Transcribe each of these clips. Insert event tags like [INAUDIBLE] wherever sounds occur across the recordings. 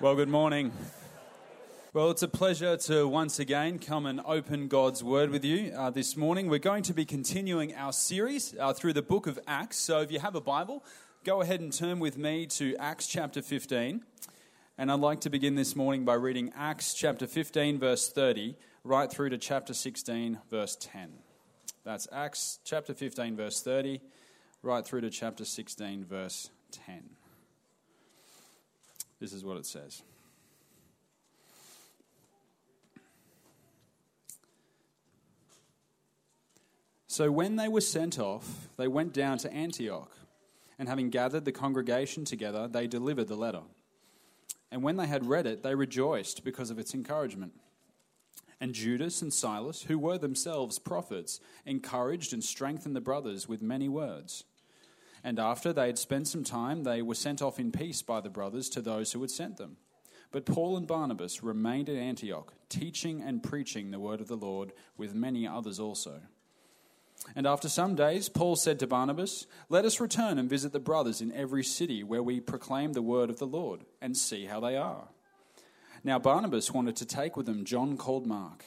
Well, good morning. Well, it's a pleasure to once again come and open God's Word with you uh, this morning. We're going to be continuing our series uh, through the book of Acts. So if you have a Bible, go ahead and turn with me to Acts chapter 15. And I'd like to begin this morning by reading Acts chapter 15, verse 30, right through to chapter 16, verse 10. That's Acts chapter 15, verse 30, right through to chapter 16, verse 10. This is what it says. So when they were sent off, they went down to Antioch, and having gathered the congregation together, they delivered the letter. And when they had read it, they rejoiced because of its encouragement. And Judas and Silas, who were themselves prophets, encouraged and strengthened the brothers with many words. And after they had spent some time, they were sent off in peace by the brothers to those who had sent them. But Paul and Barnabas remained at Antioch, teaching and preaching the word of the Lord with many others also. And after some days, Paul said to Barnabas, Let us return and visit the brothers in every city where we proclaim the word of the Lord, and see how they are. Now Barnabas wanted to take with them John called Mark.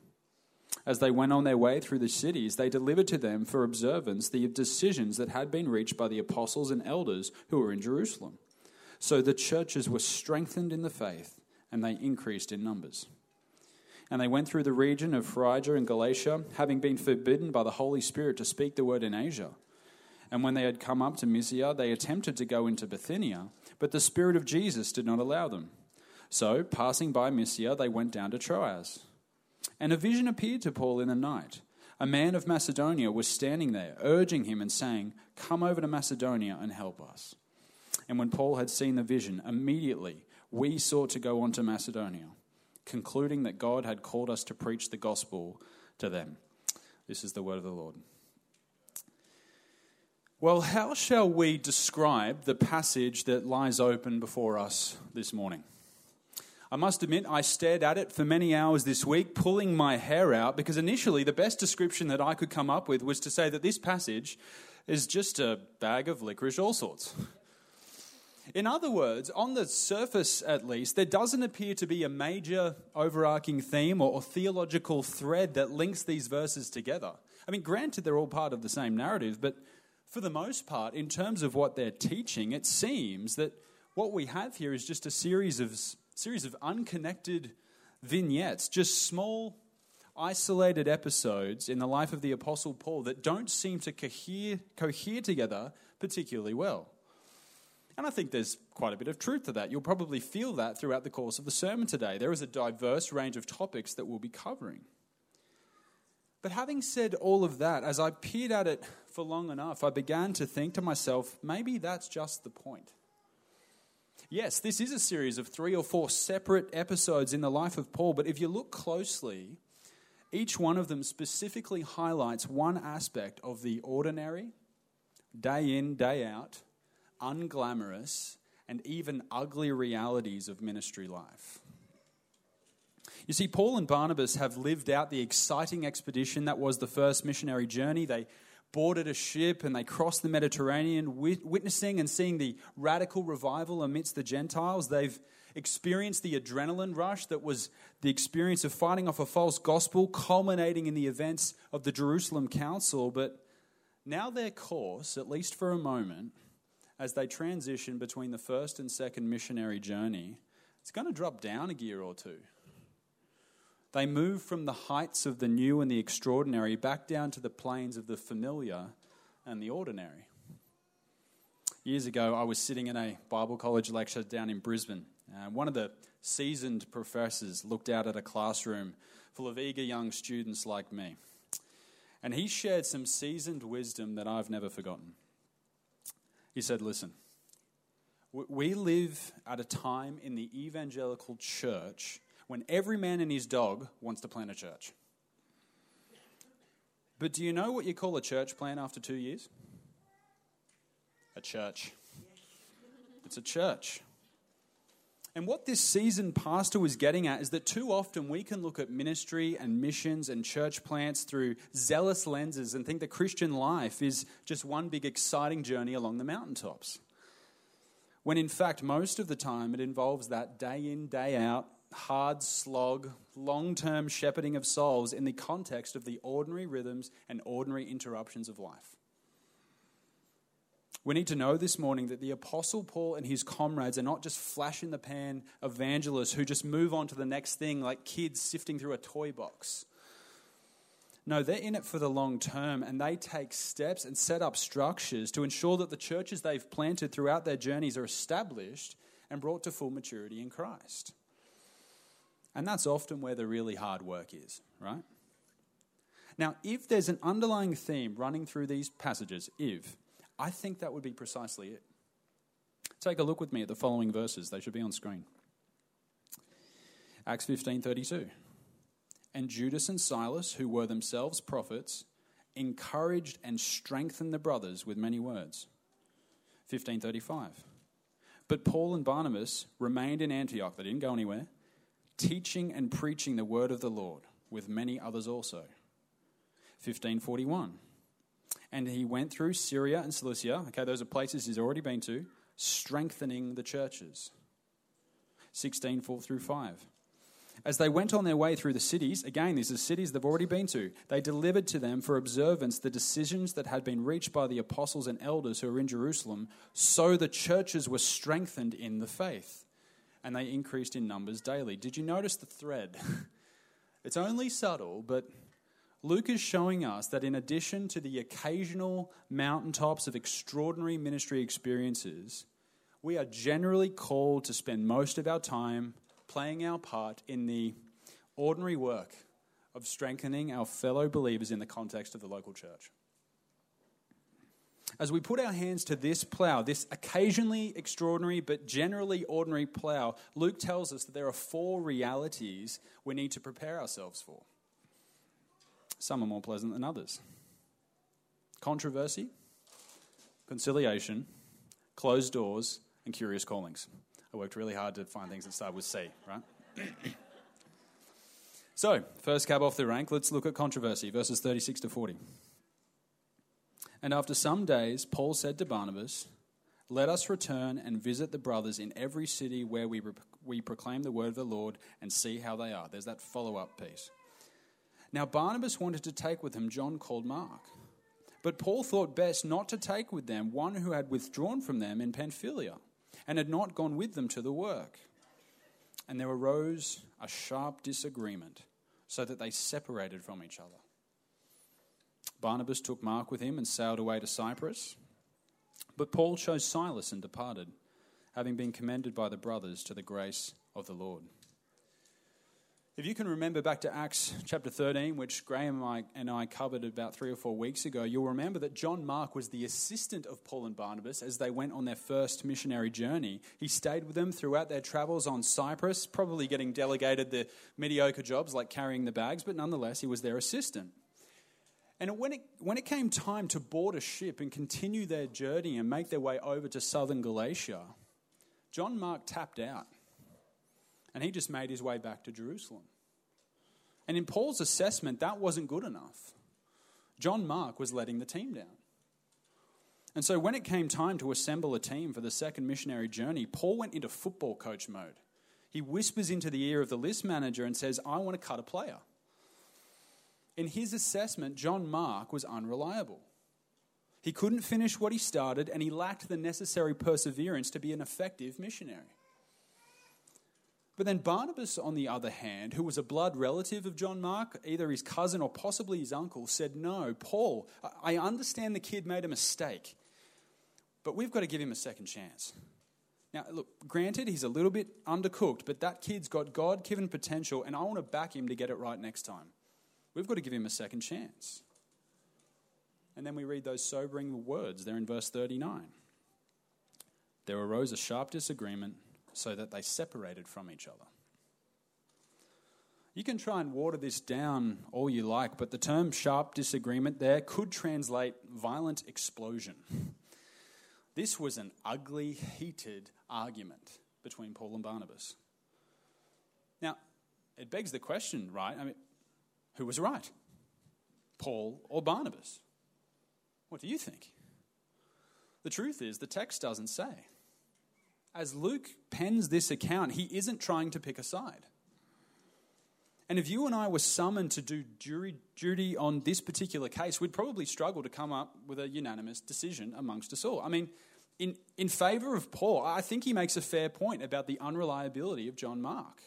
As they went on their way through the cities, they delivered to them for observance the decisions that had been reached by the apostles and elders who were in Jerusalem. So the churches were strengthened in the faith, and they increased in numbers. And they went through the region of Phrygia and Galatia, having been forbidden by the Holy Spirit to speak the word in Asia. And when they had come up to Mysia, they attempted to go into Bithynia, but the Spirit of Jesus did not allow them. So, passing by Mysia, they went down to Troas. And a vision appeared to Paul in the night. A man of Macedonia was standing there, urging him and saying, Come over to Macedonia and help us. And when Paul had seen the vision, immediately we sought to go on to Macedonia, concluding that God had called us to preach the gospel to them. This is the word of the Lord. Well, how shall we describe the passage that lies open before us this morning? I must admit, I stared at it for many hours this week, pulling my hair out, because initially the best description that I could come up with was to say that this passage is just a bag of licorice all sorts. In other words, on the surface at least, there doesn't appear to be a major overarching theme or, theological thread that links these verses together. I mean, granted, they're all part of the same narrative, but for the most part, in terms of what they're teaching, it seems that what we have here is just a series of series of unconnected vignettes, just small, isolated episodes in the life of the Apostle Paul that don't seem to cohere, cohere together particularly well. And I think there's quite a bit of truth to that. You'll probably feel that throughout the course of the sermon today. There is a diverse range of topics that we'll be covering. But having said all of that, as I peered at it for long enough, I began to think to myself, maybe that's just the point. Yes, this is a series of three or four separate episodes in the life of Paul, but if you look closely, each one of them specifically highlights one aspect of the ordinary, day in, day out, unglamorous, and even ugly realities of ministry life. You see, Paul and Barnabas have lived out the exciting expedition that was the first missionary journey. They boarded a ship and they crossed the Mediterranean, witnessing and seeing the radical revival amidst the Gentiles. They've experienced the adrenaline rush that was the experience of fighting off a false gospel, culminating in the events of the Jerusalem Council. But now their course, at least for a moment, as they transition between the first and second missionary journey, it's going to drop down a gear or two. They move from the heights of the new and the extraordinary back down to the plains of the familiar and the ordinary. Years ago, I was sitting in a Bible college lecture down in Brisbane. Uh, one of the seasoned professors looked out at a classroom full of eager young students like me. And he shared some seasoned wisdom that I've never forgotten. He said, Listen, we live at a time in the evangelical church when every man and his dog wants to plant a church. But do you know what you call a church plant after two years? A church. It's a church. And what this seasoned pastor was getting at is that too often we can look at ministry and missions and church plants through zealous lenses and think that Christian life is just one big exciting journey along the mountaintops. When in fact, most of the time, it involves that day in, day out, hard slog, long term shepherding of souls in the context of the ordinary rhythms and ordinary interruptions of life. We need to know this morning that the Apostle Paul and his comrades are not just flash in the pan evangelists who just move on to the next thing like kids sifting through a toy box. No, they're in it for the long term and they take steps and set up structures to ensure that the churches they've planted throughout their journeys are established and brought to full maturity in Christ. And that's often where the really hard work is, right? Now, if there's an underlying theme running through these passages, if, I think that would be precisely it. Take a look with me at the following verses. They should be on screen. Acts 15:32. And Judas and Silas, who were themselves prophets, encouraged and strengthened the brothers with many words. 1535. But Paul and Barnabas remained in Antioch. They didn't go anywhere, teaching and preaching the word of the Lord with many others also. 1541 and he went through Syria and Cilicia. Okay, those are places he's already been to, strengthening the churches. 16, 4 through 5. As they went on their way through the cities, again, these are cities they've already been to, they delivered to them for observance the decisions that had been reached by the apostles and elders who were in Jerusalem, so the churches were strengthened in the faith, and they increased in numbers daily. Did you notice the thread? [LAUGHS] it's only subtle, but Luke is showing us that in addition to the occasional mountaintops of extraordinary ministry experiences, we are generally called to spend most of our time playing our part in the ordinary work of strengthening our fellow believers in the context of the local church. As we put our hands to this plow, this occasionally extraordinary but generally ordinary plow, Luke tells us that there are four realities we need to prepare ourselves for. Some are more pleasant than others. Controversy, conciliation, closed doors, and curious callings. I worked really hard to find things that start with C, right? [COUGHS] so, first cab off the rank, let's look at controversy, verses 36 to 40. And after some days, Paul said to Barnabas, Let us return and visit the brothers in every city where we, we proclaim the word of the Lord and see how they are. There's that follow up piece. Now, Barnabas wanted to take with him John called Mark. But Paul thought best not to take with them one who had withdrawn from them in Pamphylia and had not gone with them to the work. And there arose a sharp disagreement, so that they separated from each other. Barnabas took Mark with him and sailed away to Cyprus. But Paul chose Silas and departed, having been commended by the brothers to the grace of the Lord. If you can remember back to Acts chapter 13, which Graham and I covered about three or four weeks ago, you'll remember that John Mark was the assistant of Paul and Barnabas as they went on their first missionary journey. He stayed with them throughout their travels on Cyprus, probably getting delegated the mediocre jobs like carrying the bags, but nonetheless, he was their assistant. And when it, when it came time to board a ship and continue their journey and make their way over to southern Galatia, John Mark tapped out and he just made his way back to Jerusalem. And in Paul's assessment, that wasn't good enough. John Mark was letting the team down. And so when it came time to assemble a team for the second missionary journey, Paul went into football coach mode. He whispers into the ear of the list manager and says, I want to cut a player. In his assessment, John Mark was unreliable. He couldn't finish what he started, and he lacked the necessary perseverance to be an effective missionary. But then Barnabas, on the other hand, who was a blood relative of John Mark, either his cousin or possibly his uncle, said, No, Paul, I understand the kid made a mistake. but we've got to give him a second chance. Now, look, granted, he's a little bit undercooked, but that kid's got God given potential, and I want to back him to get it right next time. We've got to give him a second chance. And then we read those sobering words there in verse 39. There arose a sharp disagreement so that they separated from each other. You can try and water this down all you like, but the term sharp disagreement there could translate violent explosion. This was an ugly, heated argument between Paul and Barnabas. Now, it begs the question, right? I mean, who was right? Paul or Barnabas? What do you think? The truth is, the text doesn't say. As Luke pens this account, he isn't trying to pick a side. And if you and I were summoned to do duty on this particular case, we'd probably struggle to come up with a unanimous decision amongst us all. I mean, in, in favor of Paul, I think he makes a fair point about the unreliability of John Mark.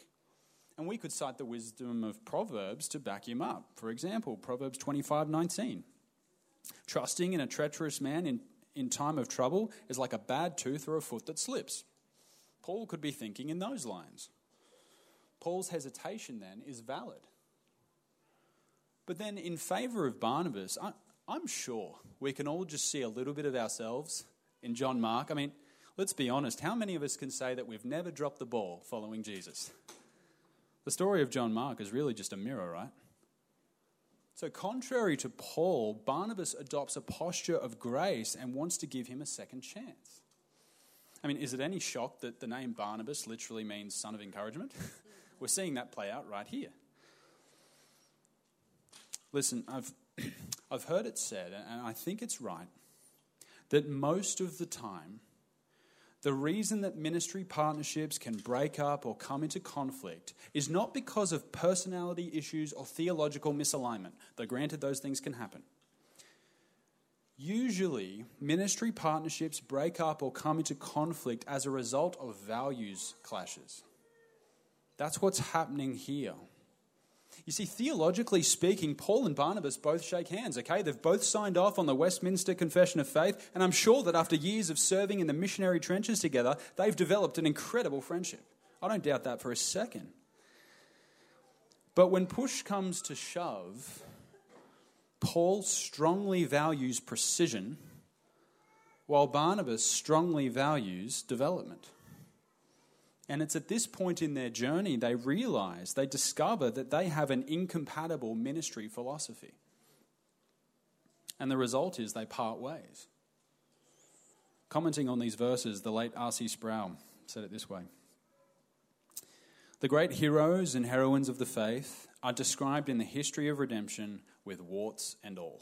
And we could cite the wisdom of Proverbs to back him up. For example, Proverbs 25 19. Trusting in a treacherous man in, in time of trouble is like a bad tooth or a foot that slips. Paul could be thinking in those lines. Paul's hesitation then is valid. But then, in favour of Barnabas, I, I'm sure we can all just see a little bit of ourselves in John Mark. I mean, let's be honest, how many of us can say that we've never dropped the ball following Jesus? The story of John Mark is really just a mirror, right? So, contrary to Paul, Barnabas adopts a posture of grace and wants to give him a second chance. I mean, is it any shock that the name Barnabas literally means son of encouragement? [LAUGHS] We're seeing that play out right here. Listen, I've, [CLEARS THROAT] I've heard it said, and I think it's right, that most of the time, the reason that ministry partnerships can break up or come into conflict is not because of personality issues or theological misalignment, though granted those things can happen. Usually, ministry partnerships break up or come into conflict as a result of values clashes. That's what's happening here. You see, theologically speaking, Paul and Barnabas both shake hands, okay? They've both signed off on the Westminster Confession of Faith, and I'm sure that after years of serving in the missionary trenches together, they've developed an incredible friendship. I don't doubt that for a second. But when push comes to shove, Paul strongly values precision, while Barnabas strongly values development. And it's at this point in their journey they realize, they discover that they have an incompatible ministry philosophy. And the result is they part ways. Commenting on these verses, the late R.C. Sproul said it this way The great heroes and heroines of the faith are described in the history of redemption with warts and all.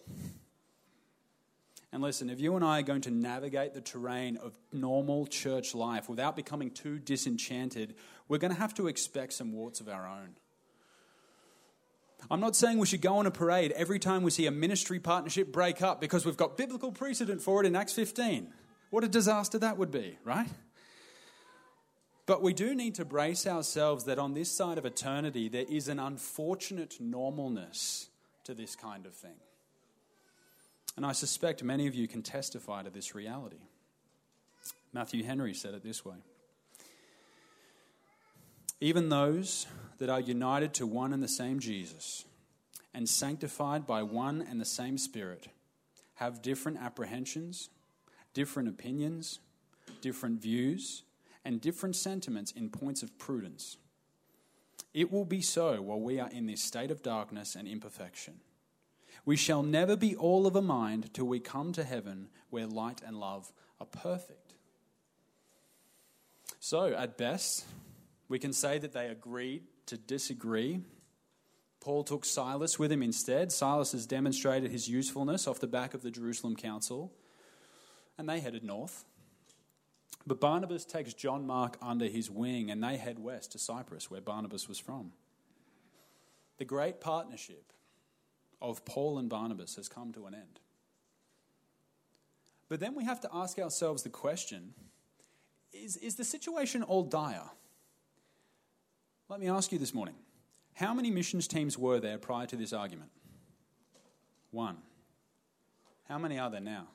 And listen, if you and I are going to navigate the terrain of normal church life without becoming too disenchanted, we're going to have to expect some warts of our own. I'm not saying we should go on a parade every time we see a ministry partnership break up because we've got biblical precedent for it in Acts 15. What a disaster that would be, right? But we do need to brace ourselves that on this side of eternity, there is an unfortunate normalness to this kind of thing. And I suspect many of you can testify to this reality. Matthew Henry said it this way Even those that are united to one and the same Jesus and sanctified by one and the same Spirit have different apprehensions, different opinions, different views, and different sentiments in points of prudence. It will be so while we are in this state of darkness and imperfection. We shall never be all of a mind till we come to heaven where light and love are perfect. So, at best, we can say that they agreed to disagree. Paul took Silas with him instead. Silas has demonstrated his usefulness off the back of the Jerusalem Council, and they headed north. But Barnabas takes John Mark under his wing, and they head west to Cyprus, where Barnabas was from. The great partnership of Paul and Barnabas has come to an end. But then we have to ask ourselves the question is, is the situation all dire? Let me ask you this morning how many missions teams were there prior to this argument? One. How many are there now?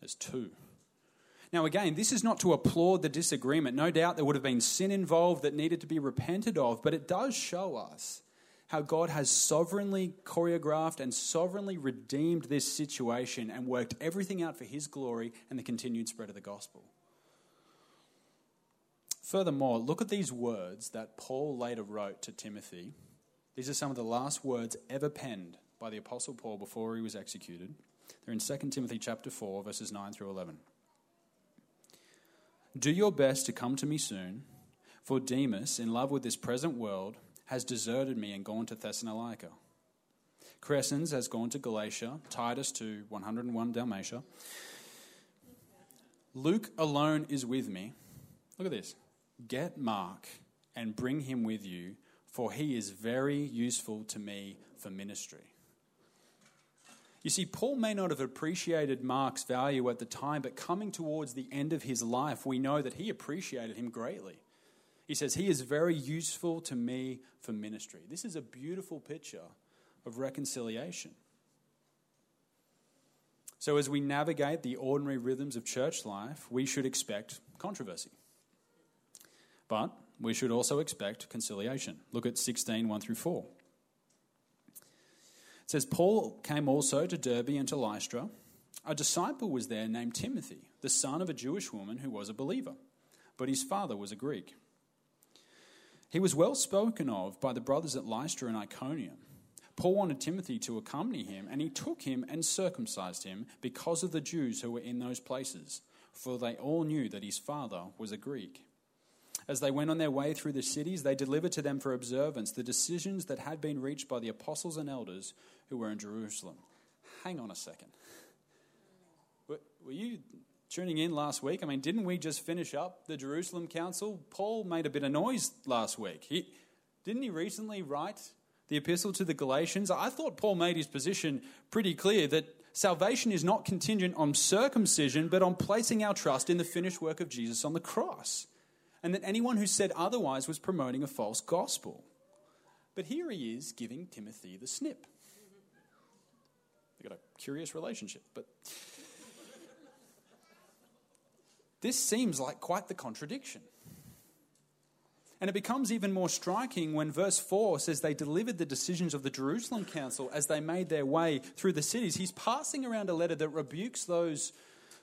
There's two. Now, again, this is not to applaud the disagreement. No doubt there would have been sin involved that needed to be repented of, but it does show us how God has sovereignly choreographed and sovereignly redeemed this situation and worked everything out for His glory and the continued spread of the gospel. Furthermore, look at these words that Paul later wrote to Timothy. These are some of the last words ever penned by the apostle Paul before he was executed. They're in 2 Timothy chapter 4 verses 9 through 11. Do your best to come to me soon, for Demas, in love with this present world, has deserted me and gone to Thessalonica. Crescens has gone to Galatia, Titus to 101 Dalmatia. Luke alone is with me. Look at this. Get Mark and bring him with you, for he is very useful to me for ministry. You see, Paul may not have appreciated Mark's value at the time, but coming towards the end of his life, we know that he appreciated him greatly. He says, He is very useful to me for ministry. This is a beautiful picture of reconciliation. So, as we navigate the ordinary rhythms of church life, we should expect controversy. But we should also expect conciliation. Look at 16, 1 through 4. It says, Paul came also to Derbe and to Lystra. A disciple was there named Timothy, the son of a Jewish woman who was a believer, but his father was a Greek. He was well spoken of by the brothers at Lystra and Iconium. Paul wanted Timothy to accompany him, and he took him and circumcised him because of the Jews who were in those places, for they all knew that his father was a Greek. As they went on their way through the cities, they delivered to them for observance the decisions that had been reached by the apostles and elders who were in Jerusalem. Hang on a second. Were you tuning in last week? I mean, didn't we just finish up the Jerusalem Council? Paul made a bit of noise last week. He, didn't he recently write the epistle to the Galatians? I thought Paul made his position pretty clear that salvation is not contingent on circumcision, but on placing our trust in the finished work of Jesus on the cross and that anyone who said otherwise was promoting a false gospel. But here he is giving Timothy the snip. They've got a curious relationship, but. This seems like quite the contradiction. And it becomes even more striking when verse 4 says they delivered the decisions of the Jerusalem council as they made their way through the cities. He's passing around a letter that rebukes those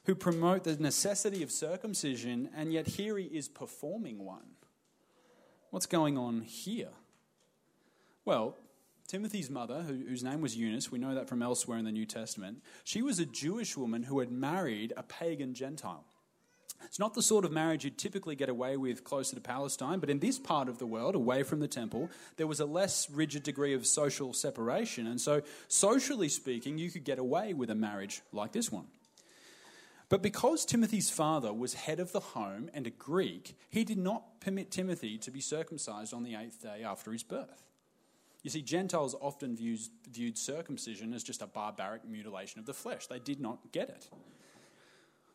who promote the necessity of circumcision, and yet here he is performing one. What's going on here? Well, Timothy's mother, whose name was Eunice, we know that from elsewhere in the New Testament, she was a Jewish woman who had married a pagan Gentile. It's not the sort of marriage you'd typically get away with closer to Palestine, but in this part of the world, away from the temple, there was a less rigid degree of social separation. And so, socially speaking, you could get away with a marriage like this one. But because Timothy's father was head of the home and a Greek, he did not permit Timothy to be circumcised on the eighth day after his birth. You see, Gentiles often views, viewed circumcision as just a barbaric mutilation of the flesh. They did not get it.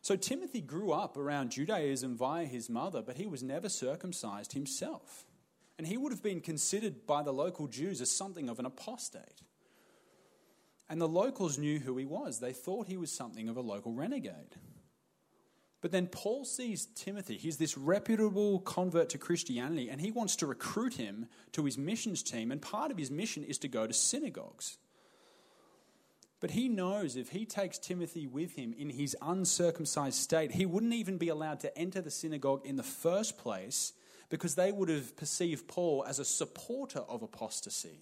So Timothy grew up around Judaism via his mother, but he was never circumcised himself. And he would have been considered by the local Jews as something of an apostate. And the locals knew who he was. They thought he was something of a local renegade. But then Paul sees Timothy. He's this reputable convert to Christianity, and he wants to recruit him to his missions team. And part of his mission is to go to synagogues. But he knows if he takes Timothy with him in his uncircumcised state, he wouldn't even be allowed to enter the synagogue in the first place because they would have perceived Paul as a supporter of apostasy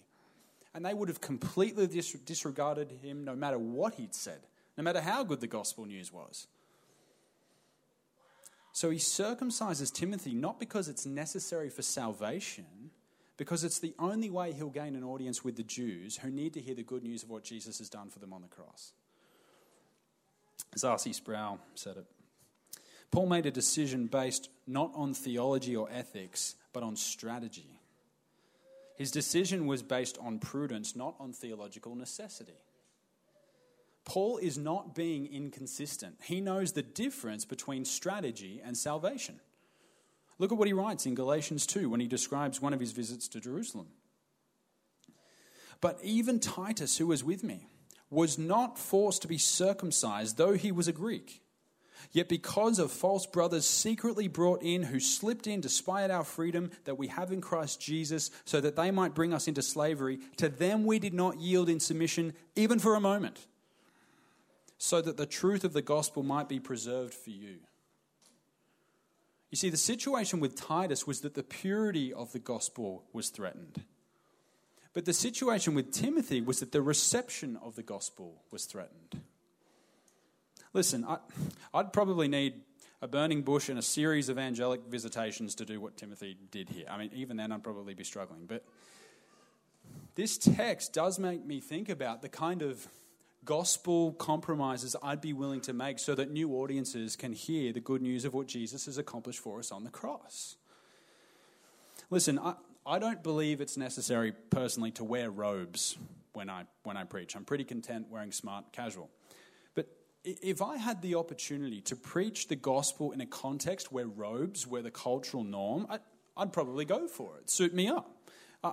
and they would have completely dis- disregarded him no matter what he'd said, no matter how good the gospel news was. So he circumcises Timothy not because it's necessary for salvation, because it's the only way he'll gain an audience with the Jews who need to hear the good news of what Jesus has done for them on the cross. R.C. Sproul said it, Paul made a decision based not on theology or ethics, but on strategy. His decision was based on prudence, not on theological necessity. Paul is not being inconsistent. He knows the difference between strategy and salvation. Look at what he writes in Galatians 2 when he describes one of his visits to Jerusalem. But even Titus, who was with me, was not forced to be circumcised, though he was a Greek. Yet, because of false brothers secretly brought in who slipped in to spy at our freedom that we have in Christ Jesus, so that they might bring us into slavery, to them we did not yield in submission even for a moment, so that the truth of the gospel might be preserved for you. You see, the situation with Titus was that the purity of the gospel was threatened. But the situation with Timothy was that the reception of the gospel was threatened. Listen, I, would probably need a burning bush and a series of angelic visitations to do what Timothy did here. I mean, even then, I'd probably be struggling. But this text does make me think about the kind of gospel compromises I'd be willing to make so that new audiences can hear the good news of what Jesus has accomplished for us on the cross. Listen, I, I don't believe it's necessary personally to wear robes when I, when I preach. I'm pretty content wearing smart casual. But if I had the opportunity to preach the gospel in a context where robes were the cultural norm, I, I'd probably go for it. Suit me up.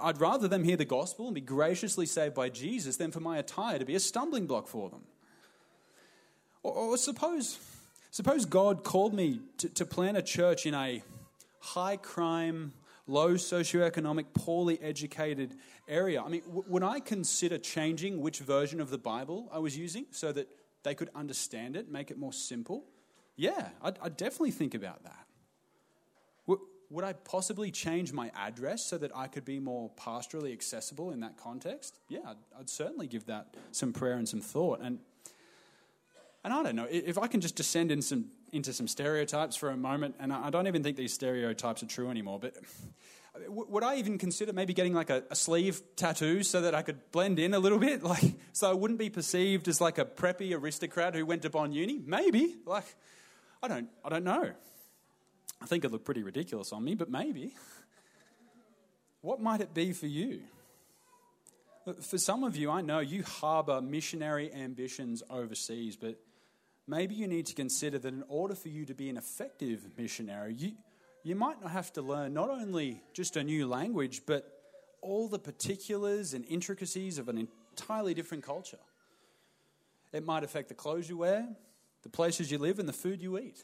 I'd rather them hear the gospel and be graciously saved by Jesus than for my attire to be a stumbling block for them. Or, or suppose, suppose God called me to, to plant a church in a high crime, low socioeconomic, poorly educated area. I mean, w- would I consider changing which version of the Bible I was using so that they could understand it, make it more simple? Yeah, I'd, I'd definitely think about that. Would I possibly change my address so that I could be more pastorally accessible in that context? Yeah, I'd, I'd certainly give that some prayer and some thought. And and I don't know if I can just descend in some, into some stereotypes for a moment, and I don't even think these stereotypes are true anymore. But would I even consider maybe getting like a, a, sleeve tattoo so that I could blend in a little bit, [LAUGHS] like so I wouldn't be perceived as like a preppy aristocrat who went to Bond Uni? Maybe, like I don't, I don't know. I think it looked pretty ridiculous on me, but maybe. What might it be for you? For some of you, I know you harbour missionary ambitions overseas, but maybe you need to consider that in order for you to be an effective missionary, you, you might not have to learn not only just a new language, but all the particulars and intricacies of an entirely different culture. It might affect the clothes you wear, the places you live, and the food you eat.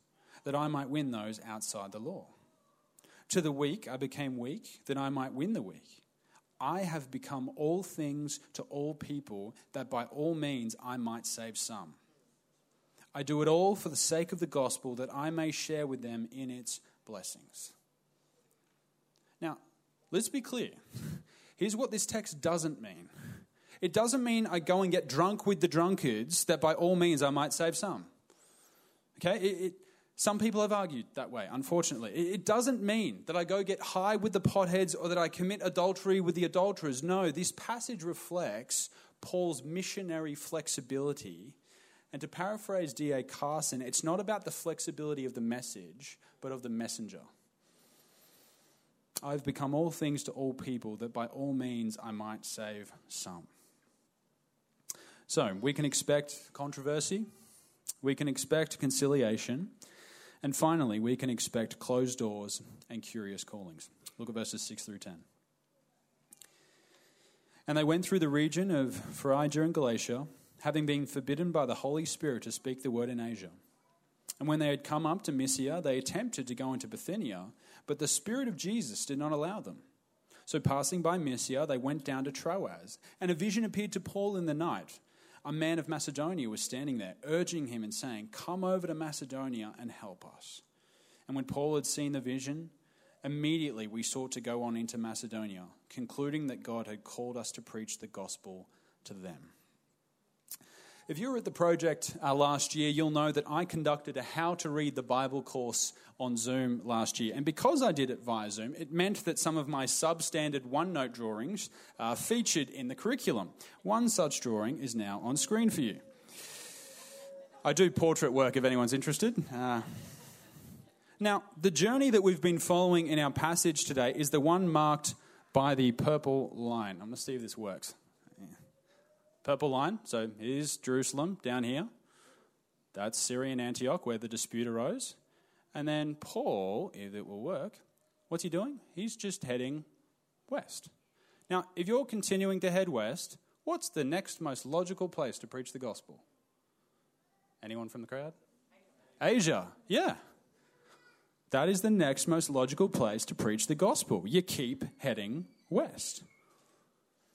that I might win those outside the law. To the weak, I became weak, that I might win the weak. I have become all things to all people, that by all means I might save some. I do it all for the sake of the gospel, that I may share with them in its blessings. Now, let's be clear. [LAUGHS] Here's what this text doesn't mean it doesn't mean I go and get drunk with the drunkards, that by all means I might save some. Okay? It, it, some people have argued that way, unfortunately. It doesn't mean that I go get high with the potheads or that I commit adultery with the adulterers. No, this passage reflects Paul's missionary flexibility. And to paraphrase D.A. Carson, it's not about the flexibility of the message, but of the messenger. I've become all things to all people, that by all means I might save some. So, we can expect controversy, we can expect conciliation, and finally, we can expect closed doors and curious callings. Look at verses 6 through 10. And they went through the region of Phrygia and Galatia, having been forbidden by the Holy Spirit to speak the word in Asia. And when they had come up to Mysia, they attempted to go into Bithynia, but the Spirit of Jesus did not allow them. So, passing by Mysia, they went down to Troas, and a vision appeared to Paul in the night a man of Macedonia was standing there, urging him and saying, Come over to Macedonia and help us. And when Paul had seen the vision, immediately we sought to go on into Macedonia, concluding that God had called us to preach the gospel to them. If you were at the project uh, last year, you'll know that I conducted a How to Read the Bible course on Zoom last year. And because I did it via Zoom, it meant that some of my substandard OneNote drawings uh, featured in the curriculum. One such drawing is now on screen for you. I do portrait work if anyone's interested. Uh, now, the journey that we've been following in our passage today is the one marked by the purple line. I'm going to see if this works. Purple line, so here's Jerusalem down here. That's Syrian Antioch where the dispute arose. And then Paul, if it will work, what's he doing? He's just heading west. Now, if you're continuing to head west, what's the next most logical place to preach the gospel? Anyone from the crowd? Asia. Yeah. That is the next most logical place to preach the gospel. You keep heading west.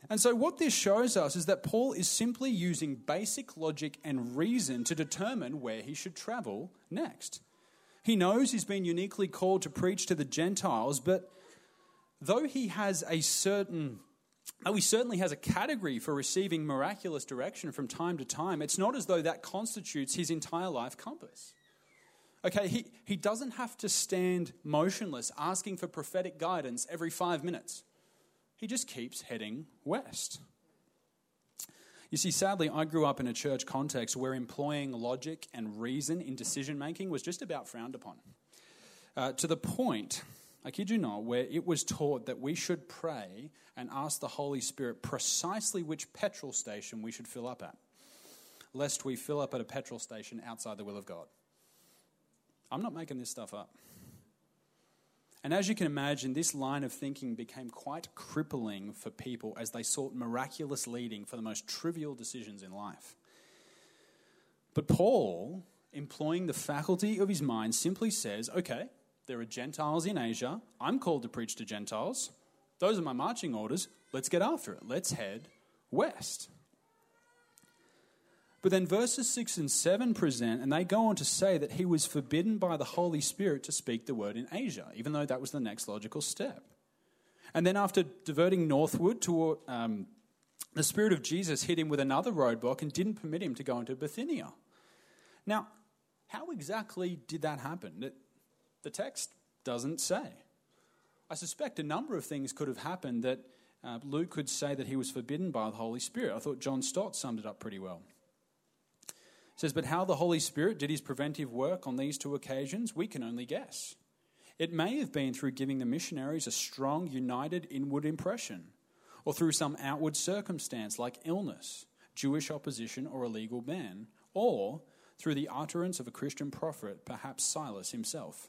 And so, what this shows us is that Paul is simply using basic logic and reason to determine where he should travel next. He knows he's been uniquely called to preach to the Gentiles, but though he has a certain he certainly has a category for receiving miraculous direction from time to time, it's not as though that constitutes his entire life compass. Okay, he, he doesn't have to stand motionless asking for prophetic guidance every five minutes. He just keeps heading west. You see, sadly, I grew up in a church context where employing logic and reason in decision making was just about frowned upon. Uh, to the point, I kid you not, where it was taught that we should pray and ask the Holy Spirit precisely which petrol station we should fill up at, lest we fill up at a petrol station outside the will of God. I'm not making this stuff up. And as you can imagine, this line of thinking became quite crippling for people as they sought miraculous leading for the most trivial decisions in life. But Paul, employing the faculty of his mind, simply says, okay, there are Gentiles in Asia. I'm called to preach to Gentiles. Those are my marching orders. Let's get after it. Let's head west. But then verses 6 and 7 present, and they go on to say that he was forbidden by the Holy Spirit to speak the word in Asia, even though that was the next logical step. And then after diverting northward toward. Um, the Spirit of Jesus hit him with another roadblock and didn't permit him to go into Bithynia. Now, how exactly did that happen? The text doesn't say. I suspect a number of things could have happened that uh, Luke could say that he was forbidden by the Holy Spirit. I thought John Stott summed it up pretty well says, But how the Holy Spirit did his preventive work on these two occasions, we can only guess. It may have been through giving the missionaries a strong, united inward impression, or through some outward circumstance like illness, Jewish opposition, or a legal ban, or through the utterance of a Christian prophet, perhaps Silas himself.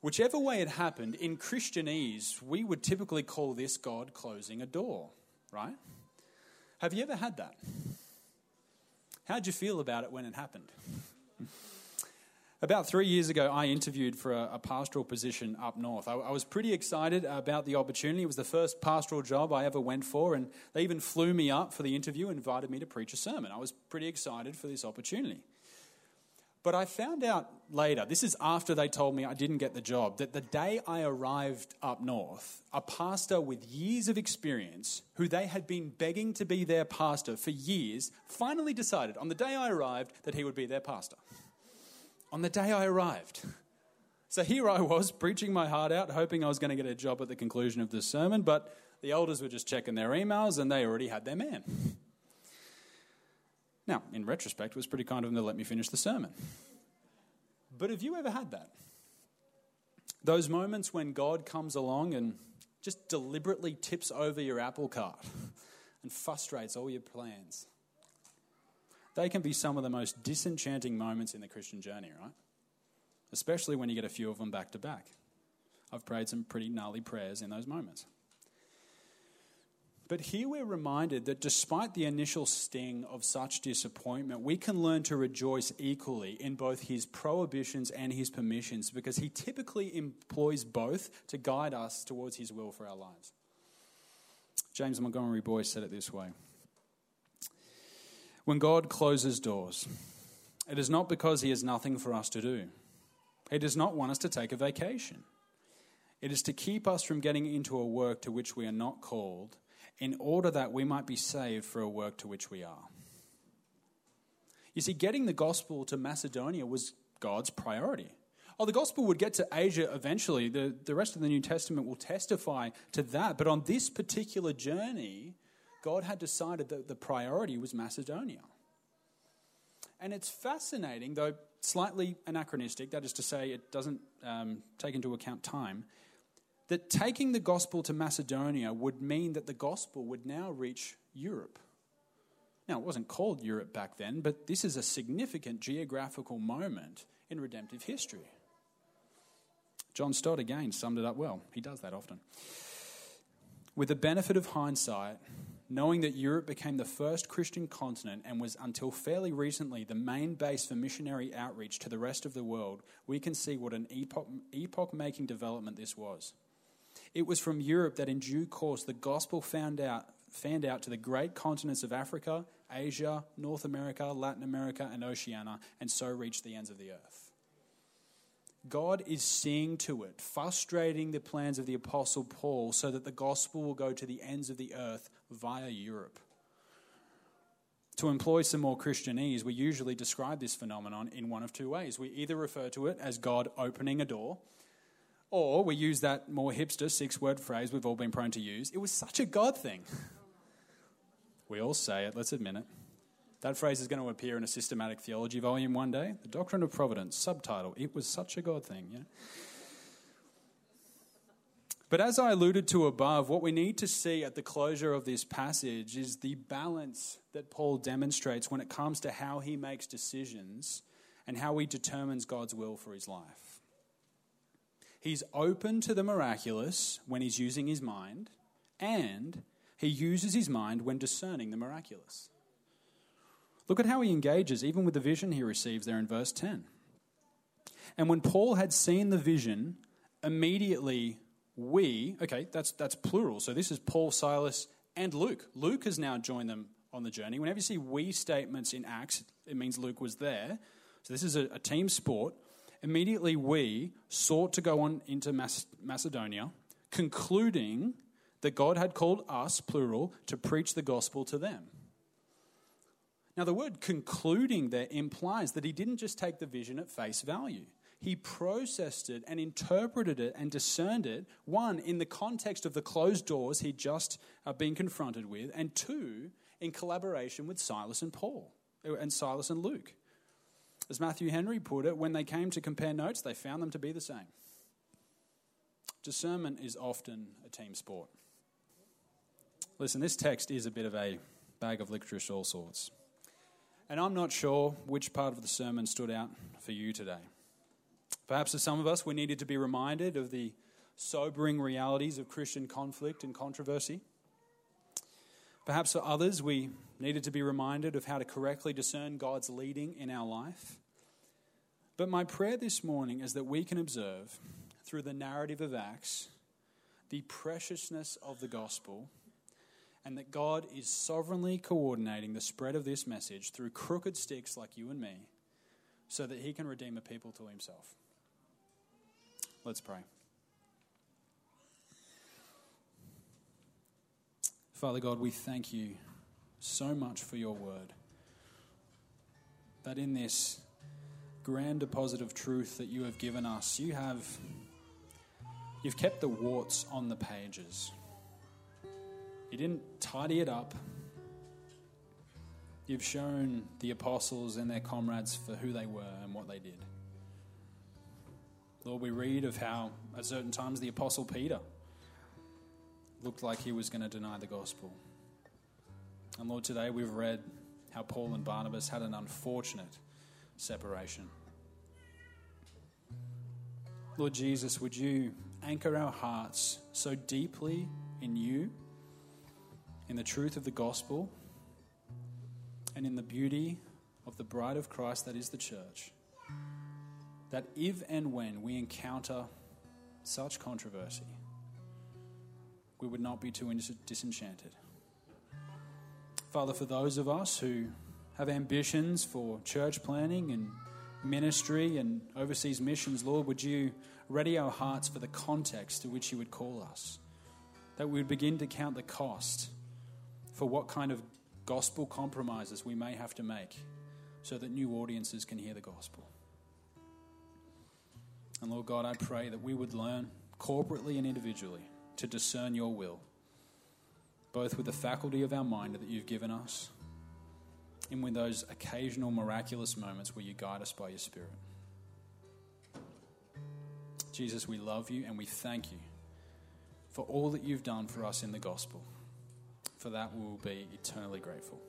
Whichever way it happened, in Christianese, we would typically call this God closing a door, right? Have you ever had that? How'd you feel about it when it happened? [LAUGHS] About three years ago, I interviewed for a, a pastoral position up north. I, I, was pretty excited about the opportunity. It was the first pastoral job I ever went for, and they even flew me up for the interview and invited me to preach a sermon. I was pretty excited for this opportunity. But I found out later, this is after they told me I didn't get the job, that the day I arrived up north, a pastor with years of experience, who they had been begging to be their pastor for years, finally decided on the day I arrived that he would be their pastor. On the day I arrived. So here I was, preaching my heart out, hoping I was going to get a job at the conclusion of the sermon, but the elders were just checking their emails and they already had their man. Now, in retrospect, it was pretty kind of them to let me finish the sermon. But have you ever had that? Those moments when God comes along and just deliberately tips over your apple cart and frustrates all your plans. They can be some of the most disenchanting moments in the Christian journey, right? Especially when you get a few of them back to back. I've prayed some pretty gnarly prayers in those moments. But here we're reminded that despite the initial sting of such disappointment, we can learn to rejoice equally in both his prohibitions and his permissions because he typically employs both to guide us towards his will for our lives. James Montgomery Boice said it this way When God closes doors, it is not because he has nothing for us to do, he does not want us to take a vacation. It is to keep us from getting into a work to which we are not called in order that we might be saved for a work to which we are. You see, getting the gospel to Macedonia was God's priority. Oh, the gospel would get to Asia eventually. The, the rest of the New Testament will testify to that. But on this particular journey, God had decided that the priority was Macedonia. And it's fascinating, though slightly anachronistic, that is to say, it doesn't um, take into account time, that taking the gospel to Macedonia would mean that the gospel would now reach Europe. Now, it wasn't called Europe back then, but this is a significant geographical moment in redemptive history. John Stott again summed it up well. He does that often. With the benefit of hindsight, knowing that Europe became the first Christian continent and was until fairly recently the main base for missionary outreach to the rest of the world, we can see what an epoch making development this was. It was from Europe that in due course the gospel found out, fanned out to the great continents of Africa, Asia, North America, Latin America, and Oceania, and so reached the ends of the earth. God is seeing to it, frustrating the plans of the Apostle Paul so that the gospel will go to the ends of the earth via Europe. To employ some more Christianese, we usually describe this phenomenon in one of two ways. We either refer to it as God opening a door, or we use that more hipster six word phrase we've all been prone to use it was such a God thing. We all say it, let's admit it. That phrase is going to appear in a systematic theology volume one day. The Doctrine of Providence, subtitle, It Was Such a God Thing. You know? But as I alluded to above, what we need to see at the closure of this passage is the balance that Paul demonstrates when it comes to how he makes decisions and how he determines God's will for his life. He's open to the miraculous when he's using his mind, and he uses his mind when discerning the miraculous. Look at how he engages, even with the vision he receives there in verse 10. And when Paul had seen the vision, immediately we, okay, that's, that's plural. So this is Paul, Silas, and Luke. Luke has now joined them on the journey. Whenever you see we statements in Acts, it means Luke was there. So this is a, a team sport. Immediately we sought to go on into Macedonia, concluding that God had called us, plural, to preach the gospel to them. Now, the word concluding there implies that he didn't just take the vision at face value he processed it and interpreted it and discerned it, one, in the context of the closed doors he'd just uh, been confronted with, and two, in collaboration with Silas and Paul, uh, and Silas and Luke. As Matthew Henry put it, when they came to compare notes, they found them to be the same. Discernment is often a team sport. Listen, this text is a bit of a bag of licorice, all sorts. And I'm not sure which part of the sermon stood out for you today. Perhaps for some of us, we needed to be reminded of the sobering realities of Christian conflict and controversy. Perhaps for others, we needed to be reminded of how to correctly discern God's leading in our life. But my prayer this morning is that we can observe through the narrative of Acts the preciousness of the gospel and that God is sovereignly coordinating the spread of this message through crooked sticks like you and me so that he can redeem a people to himself. Let's pray. Father God, we thank you so much for your word. That in this grand deposit of truth that you have given us, you have you've kept the warts on the pages. You didn't tidy it up. You've shown the apostles and their comrades for who they were and what they did. Lord, we read of how at certain times the Apostle Peter looked like he was going to deny the gospel. And Lord, today we've read how Paul and Barnabas had an unfortunate separation. Lord Jesus, would you anchor our hearts so deeply in you, in the truth of the gospel, and in the beauty of the bride of Christ that is the church? that if and when we encounter such controversy, we would not be too disenchanted. Father, for those of us who have ambitions for church planning and ministry and overseas missions, Lord, would you ready our hearts for the context to which you would call us? That we would begin to count the cost for what kind of gospel compromises we may have to make so that new audiences can hear the gospel. And Lord God, I pray that we would learn corporately and individually to discern your will, both with the faculty of our mind that you've given us and with those occasional miraculous moments where you guide us by your Spirit. Jesus, we love you and we thank you for all that you've done for us in the gospel. For that, we will be eternally grateful.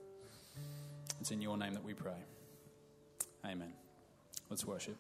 It's in your name that we pray. Amen. Let's worship.